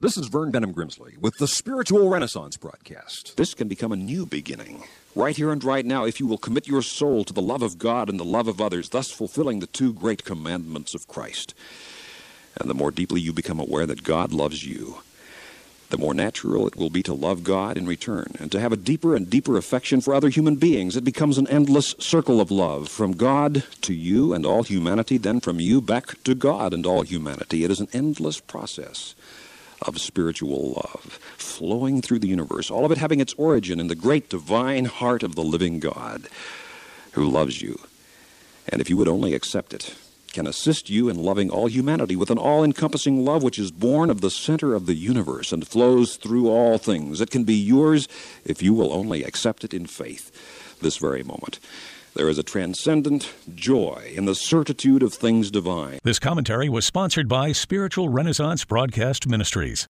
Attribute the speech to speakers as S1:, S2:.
S1: This is Vern Benham Grimsley with the Spiritual Renaissance broadcast.
S2: This can become a new beginning. Right here and right now, if you will commit your soul to the love of God and the love of others, thus fulfilling the two great commandments of Christ. And the more deeply you become aware that God loves you, the more natural it will be to love God in return and to have a deeper and deeper affection for other human beings. It becomes an endless circle of love from God to you and all humanity, then from you back to God and all humanity. It is an endless process of spiritual love flowing through the universe, all of it having its origin in the great divine heart of the living God who loves you. And if you would only accept it, can assist you in loving all humanity with an all encompassing love which is born of the center of the universe and flows through all things. It can be yours if you will only accept it in faith this very moment. There is a transcendent joy in the certitude of things divine.
S3: This commentary was sponsored by Spiritual Renaissance Broadcast Ministries.